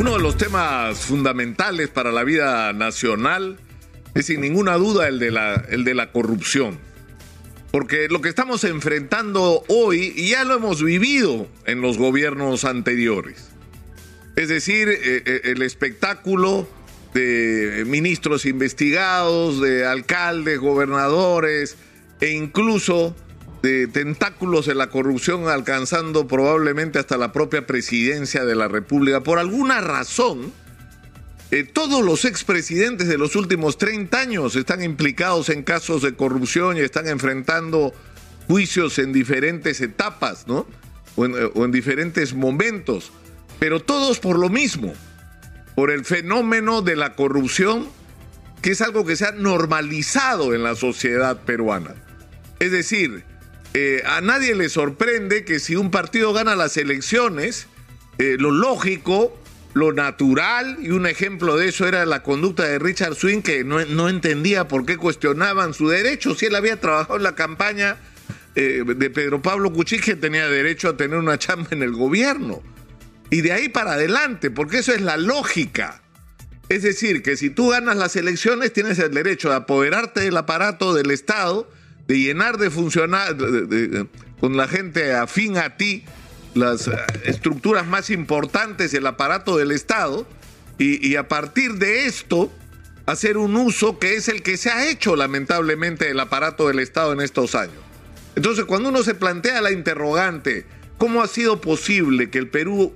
Uno de los temas fundamentales para la vida nacional es sin ninguna duda el de la, el de la corrupción. Porque lo que estamos enfrentando hoy ya lo hemos vivido en los gobiernos anteriores. Es decir, eh, eh, el espectáculo de ministros investigados, de alcaldes, gobernadores e incluso de tentáculos de la corrupción alcanzando probablemente hasta la propia presidencia de la República. Por alguna razón, eh, todos los expresidentes de los últimos 30 años están implicados en casos de corrupción y están enfrentando juicios en diferentes etapas, ¿no? En, o en diferentes momentos, pero todos por lo mismo, por el fenómeno de la corrupción, que es algo que se ha normalizado en la sociedad peruana. Es decir, eh, a nadie le sorprende que si un partido gana las elecciones, eh, lo lógico, lo natural, y un ejemplo de eso era la conducta de Richard Swing, que no, entendía por qué cuestionaban su derecho, si él había trabajado en la campaña eh, de Pedro Pablo Cuchich, tenía derecho a tener una chamba en el gobierno. Y de ahí para adelante, porque eso es la lógica. Es decir, que si tú ganas las elecciones, tienes el derecho de apoderarte del aparato del Estado, de llenar de funcionar con la gente afín a ti las eh, estructuras más importantes del aparato del Estado y, y, a partir de esto hacer un uso que es el que se ha hecho lamentablemente del aparato del Estado en estos años. Entonces cuando uno se plantea la interrogante, ¿cómo ha sido posible que el Perú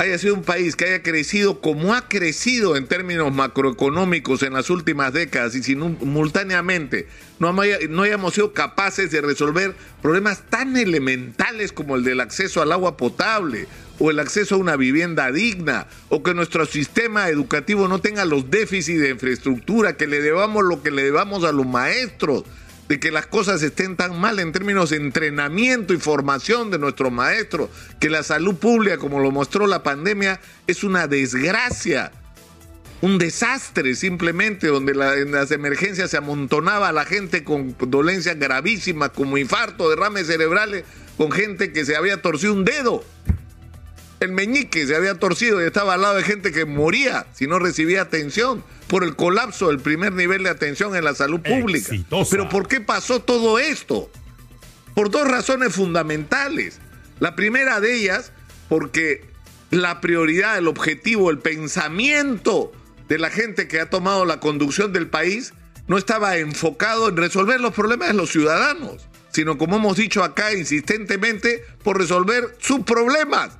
haya sido un país que haya crecido como ha crecido en términos macroeconómicos en las últimas décadas y simultáneamente no, no hayamos sido capaces de resolver problemas tan elementales como el del acceso al agua potable o el acceso a una vivienda digna, o que nuestro sistema educativo no tenga los déficits de infraestructura, que le debamos lo que le debamos a los maestros, de que las cosas estén tan mal en términos de entrenamiento y formación de nuestros maestros, que la salud pública, como lo mostró la pandemia, es una desgracia, un desastre simplemente, donde en las emergencias se amontonaba la gente con dolencias gravísimas como infarto, derrames cerebrales, con gente que se había torcido un dedo el meñique se había torcido y estaba al lado de gente que moría si no recibía atención por el colapso del primer nivel de atención en la salud pública. Pero ¿por qué pasó todo esto? Por dos razones fundamentales. La primera de ellas, porque la prioridad, el objetivo, el pensamiento de la gente que ha tomado la conducción del país no estaba enfocado en resolver los problemas de los ciudadanos, sino como hemos dicho acá insistentemente, por resolver sus problemas.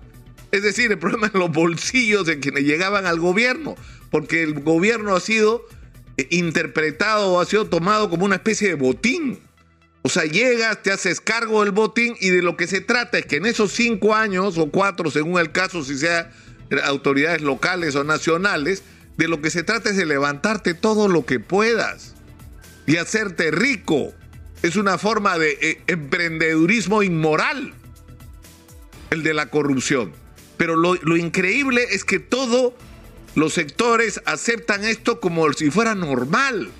Es decir, el problema es los bolsillos de quienes llegaban al gobierno, porque el gobierno ha sido eh, interpretado o ha sido tomado como una especie de botín. O sea, llegas, te haces cargo del botín y de lo que se trata es que en esos cinco años o cuatro, según el caso, si sea autoridades locales o nacionales, de lo que se trata es de levantarte todo lo que puedas y hacerte rico. Es una forma de eh, emprendedurismo inmoral, el de la corrupción. Pero lo, increíble es que todos los sectores aceptan esto como si fuera normal.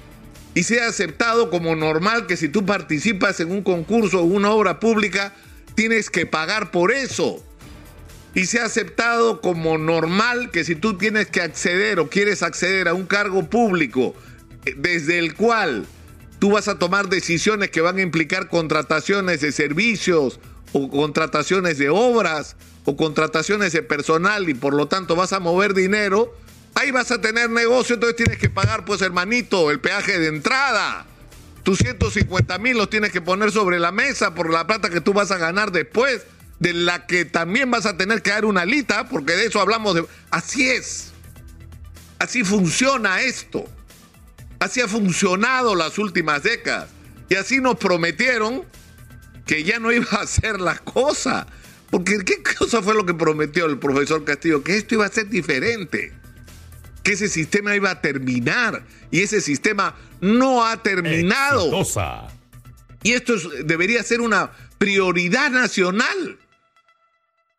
Y se ha aceptado como normal que si tú participas en un concurso o una obra pública, tienes que pagar por eso. Y se ha aceptado como normal que si tú tienes que acceder o quieres acceder a un cargo público eh, desde el cual tú vas a tomar decisiones que van a implicar contrataciones de servicios o contrataciones de obras o contrataciones de personal y por lo tanto vas a mover dinero, ahí vas a tener negocio, entonces tienes que pagar, pues hermanito, el peaje de entrada. Tus 150 mil los tienes que poner sobre la mesa por la plata que tú vas a ganar después, de la que también vas a tener que dar una alita, porque de eso hablamos de... Así es. Así funciona esto. Así ha funcionado las últimas décadas. Y así nos prometieron que ya no iba a ser la cosa. Porque ¿qué cosa fue lo que prometió el profesor Castillo? Que esto iba a ser diferente. Que ese sistema iba a terminar. Y ese sistema no ha terminado. Y esto debería ser una prioridad nacional.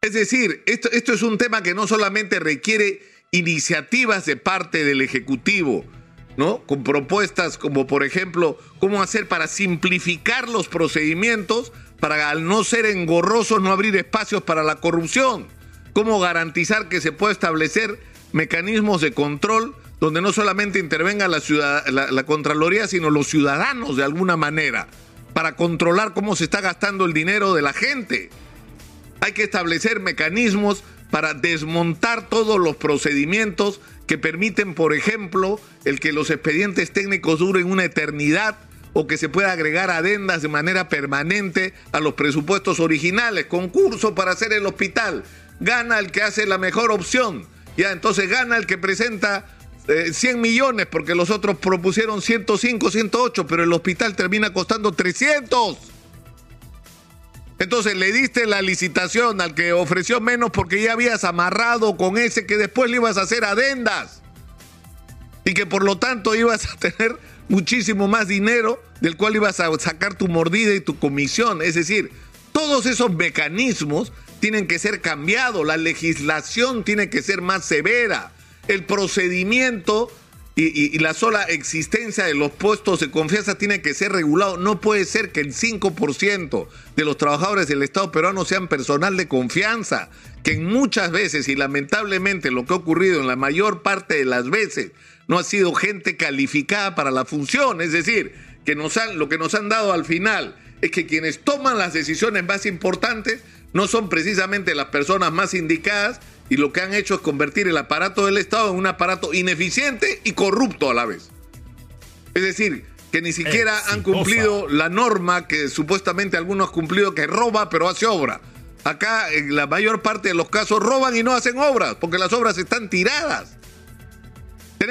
Es decir, esto, esto es un tema que no solamente requiere iniciativas de parte del Ejecutivo, ¿no? Con propuestas como, por ejemplo, cómo hacer para simplificar los procedimientos para al no ser engorrosos no abrir espacios para la corrupción. Cómo garantizar que se pueda establecer mecanismos de control donde no solamente intervenga la, la, Contraloría, sino los ciudadanos de alguna manera, para controlar cómo se está gastando el dinero de la gente. Hay que establecer mecanismos para desmontar todos los procedimientos que permiten, por ejemplo, el que los expedientes técnicos duren una eternidad o que se pueda agregar adendas de manera permanente a los presupuestos originales. Concurso para hacer el hospital. Gana el que hace la mejor opción. Ya, entonces gana el que presenta 100 eh, millones porque los otros propusieron 105, 108, pero el hospital termina costando 300. Entonces le diste la licitación al que ofreció menos porque ya habías amarrado con ese que después le ibas a hacer adendas. Y que por lo tanto ibas a tener muchísimo más dinero del cual ibas a sacar tu mordida y tu comisión. Es decir, todos esos mecanismos tienen que ser cambiados, la legislación tiene que ser más severa, el procedimiento y, la sola existencia de los puestos de confianza tiene que ser regulado. No puede ser que el 5% de los trabajadores del Estado peruano sean personal de confianza, que muchas veces y lamentablemente lo que ha ocurrido en la mayor parte de las veces no ha sido gente calificada para la función, es decir, que nos han, lo que nos han dado al final es que quienes toman las decisiones más importantes no son precisamente las personas más indicadas y lo que han hecho es convertir el aparato del Estado en un aparato ineficiente y corrupto a la vez. Es decir, que ni siquiera han cumplido la norma que supuestamente algunos han cumplido que roba pero hace obra. Acá en la mayor parte de los casos roban y no hacen obras porque las obras están tiradas.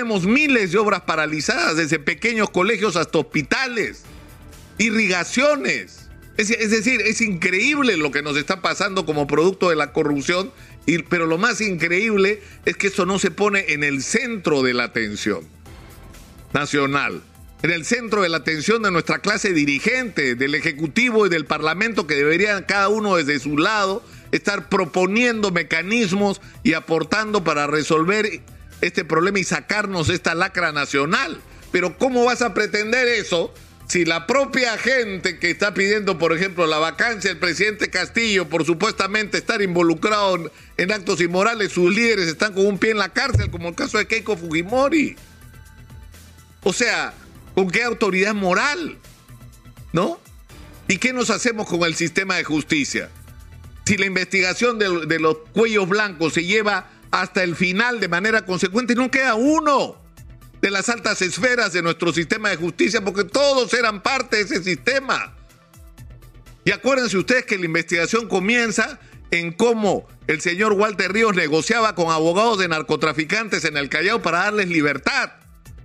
Tenemos miles de obras paralizadas, desde pequeños colegios hasta hospitales, irrigaciones. Es, decir, es increíble lo que nos está pasando como producto de la corrupción, pero lo más increíble es que eso no se pone en el centro de la atención nacional, en el centro de la atención de nuestra clase dirigente, del Ejecutivo y del Parlamento, que deberían cada uno desde su lado estar proponiendo mecanismos y aportando para resolver este problema y sacarnos esta lacra nacional. Pero ¿cómo vas a pretender eso si la propia gente que está pidiendo, por ejemplo, la vacancia del presidente Castillo por supuestamente estar involucrado en actos inmorales, sus líderes están con un pie en la cárcel, como el caso de Keiko Fujimori? O sea, ¿con qué autoridad moral? ¿No? ¿Y qué nos hacemos con el sistema de justicia? Si la investigación de, de los cuellos blancos se lleva hasta el final de manera consecuente. No queda uno de las altas esferas de nuestro sistema de justicia porque todos eran parte de ese sistema. Y acuérdense ustedes que la investigación comienza en cómo el señor Walter Ríos negociaba con abogados de narcotraficantes en el Callao para darles libertad,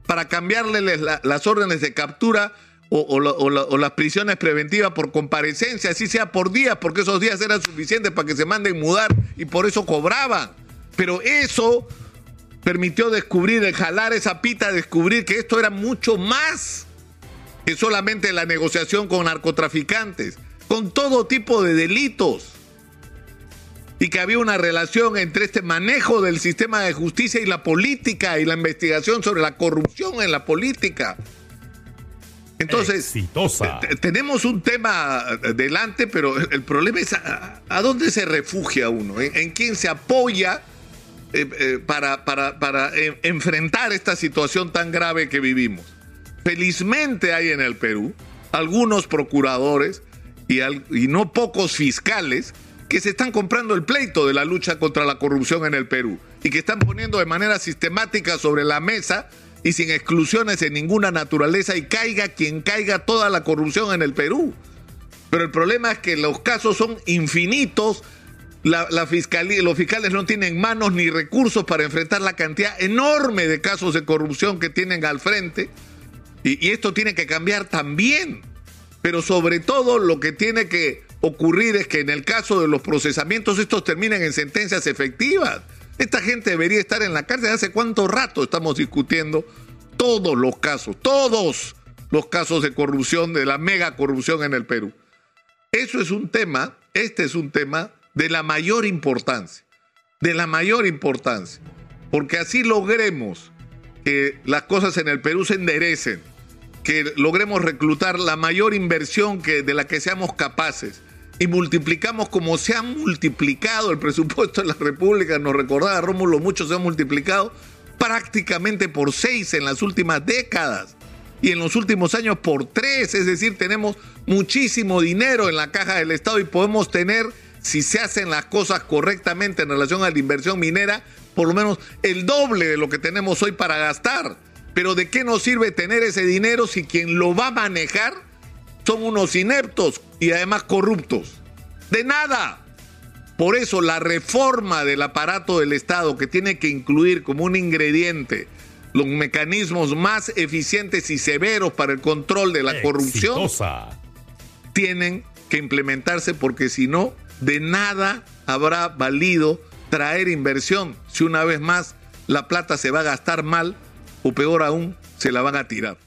para cambiarles las órdenes de captura o, o, las prisiones preventivas por comparecencia, así sea por días, porque esos días eran suficientes para que se manden mudar y por eso cobraban. Pero eso permitió descubrir, jalar esa pita, descubrir que esto era mucho más que solamente la negociación con narcotraficantes, con todo tipo de delitos. Y que había una relación entre este manejo del sistema de justicia y la política y la investigación sobre la corrupción en la política. Entonces, tenemos un tema delante, pero el problema es a, dónde se refugia uno, en quién se apoya eh, eh, para, enfrentar esta situación tan grave que vivimos. Felizmente hay en el Perú algunos procuradores y, y no pocos fiscales que se están comprando el pleito de la lucha contra la corrupción en el Perú y que están poniendo de manera sistemática sobre la mesa y sin exclusiones en ninguna naturaleza y caiga quien caiga toda la corrupción en el Perú. Pero el problema es que los casos son infinitos la, fiscalía, los fiscales no tienen manos ni recursos para enfrentar la cantidad enorme de casos de corrupción que tienen al frente. Y, y, esto tiene que cambiar también. Pero sobre todo lo que tiene que ocurrir es que en el caso de los procesamientos estos terminen en sentencias efectivas. Esta gente debería estar en la cárcel. ¿Hace cuánto rato estamos discutiendo todos los casos, todos los casos de corrupción, de la mega corrupción en el Perú? Eso es un tema, este es un tema de la mayor importancia, de la mayor importancia, porque así logremos que las cosas en el Perú se enderecen, que logremos reclutar la mayor inversión que, de la que seamos capaces y multiplicamos como se ha multiplicado el presupuesto de la República, nos recordaba Rómulo, mucho se ha multiplicado prácticamente por seis en las últimas décadas y en los últimos años por tres, es decir, tenemos muchísimo dinero en la caja del Estado y podemos tener, si se hacen las cosas correctamente en relación a la inversión minera, por lo menos el doble de lo que tenemos hoy para gastar. Pero ¿de qué nos sirve tener ese dinero si quien lo va a manejar son unos ineptos y además corruptos? De nada. Por eso la reforma del aparato del Estado que tiene que incluir como un ingrediente los mecanismos más eficientes y severos para el control de la corrupción tienen que implementarse porque si no, de nada habrá valido traer inversión si una vez más la plata se va a gastar mal o peor aún, se la van a tirar.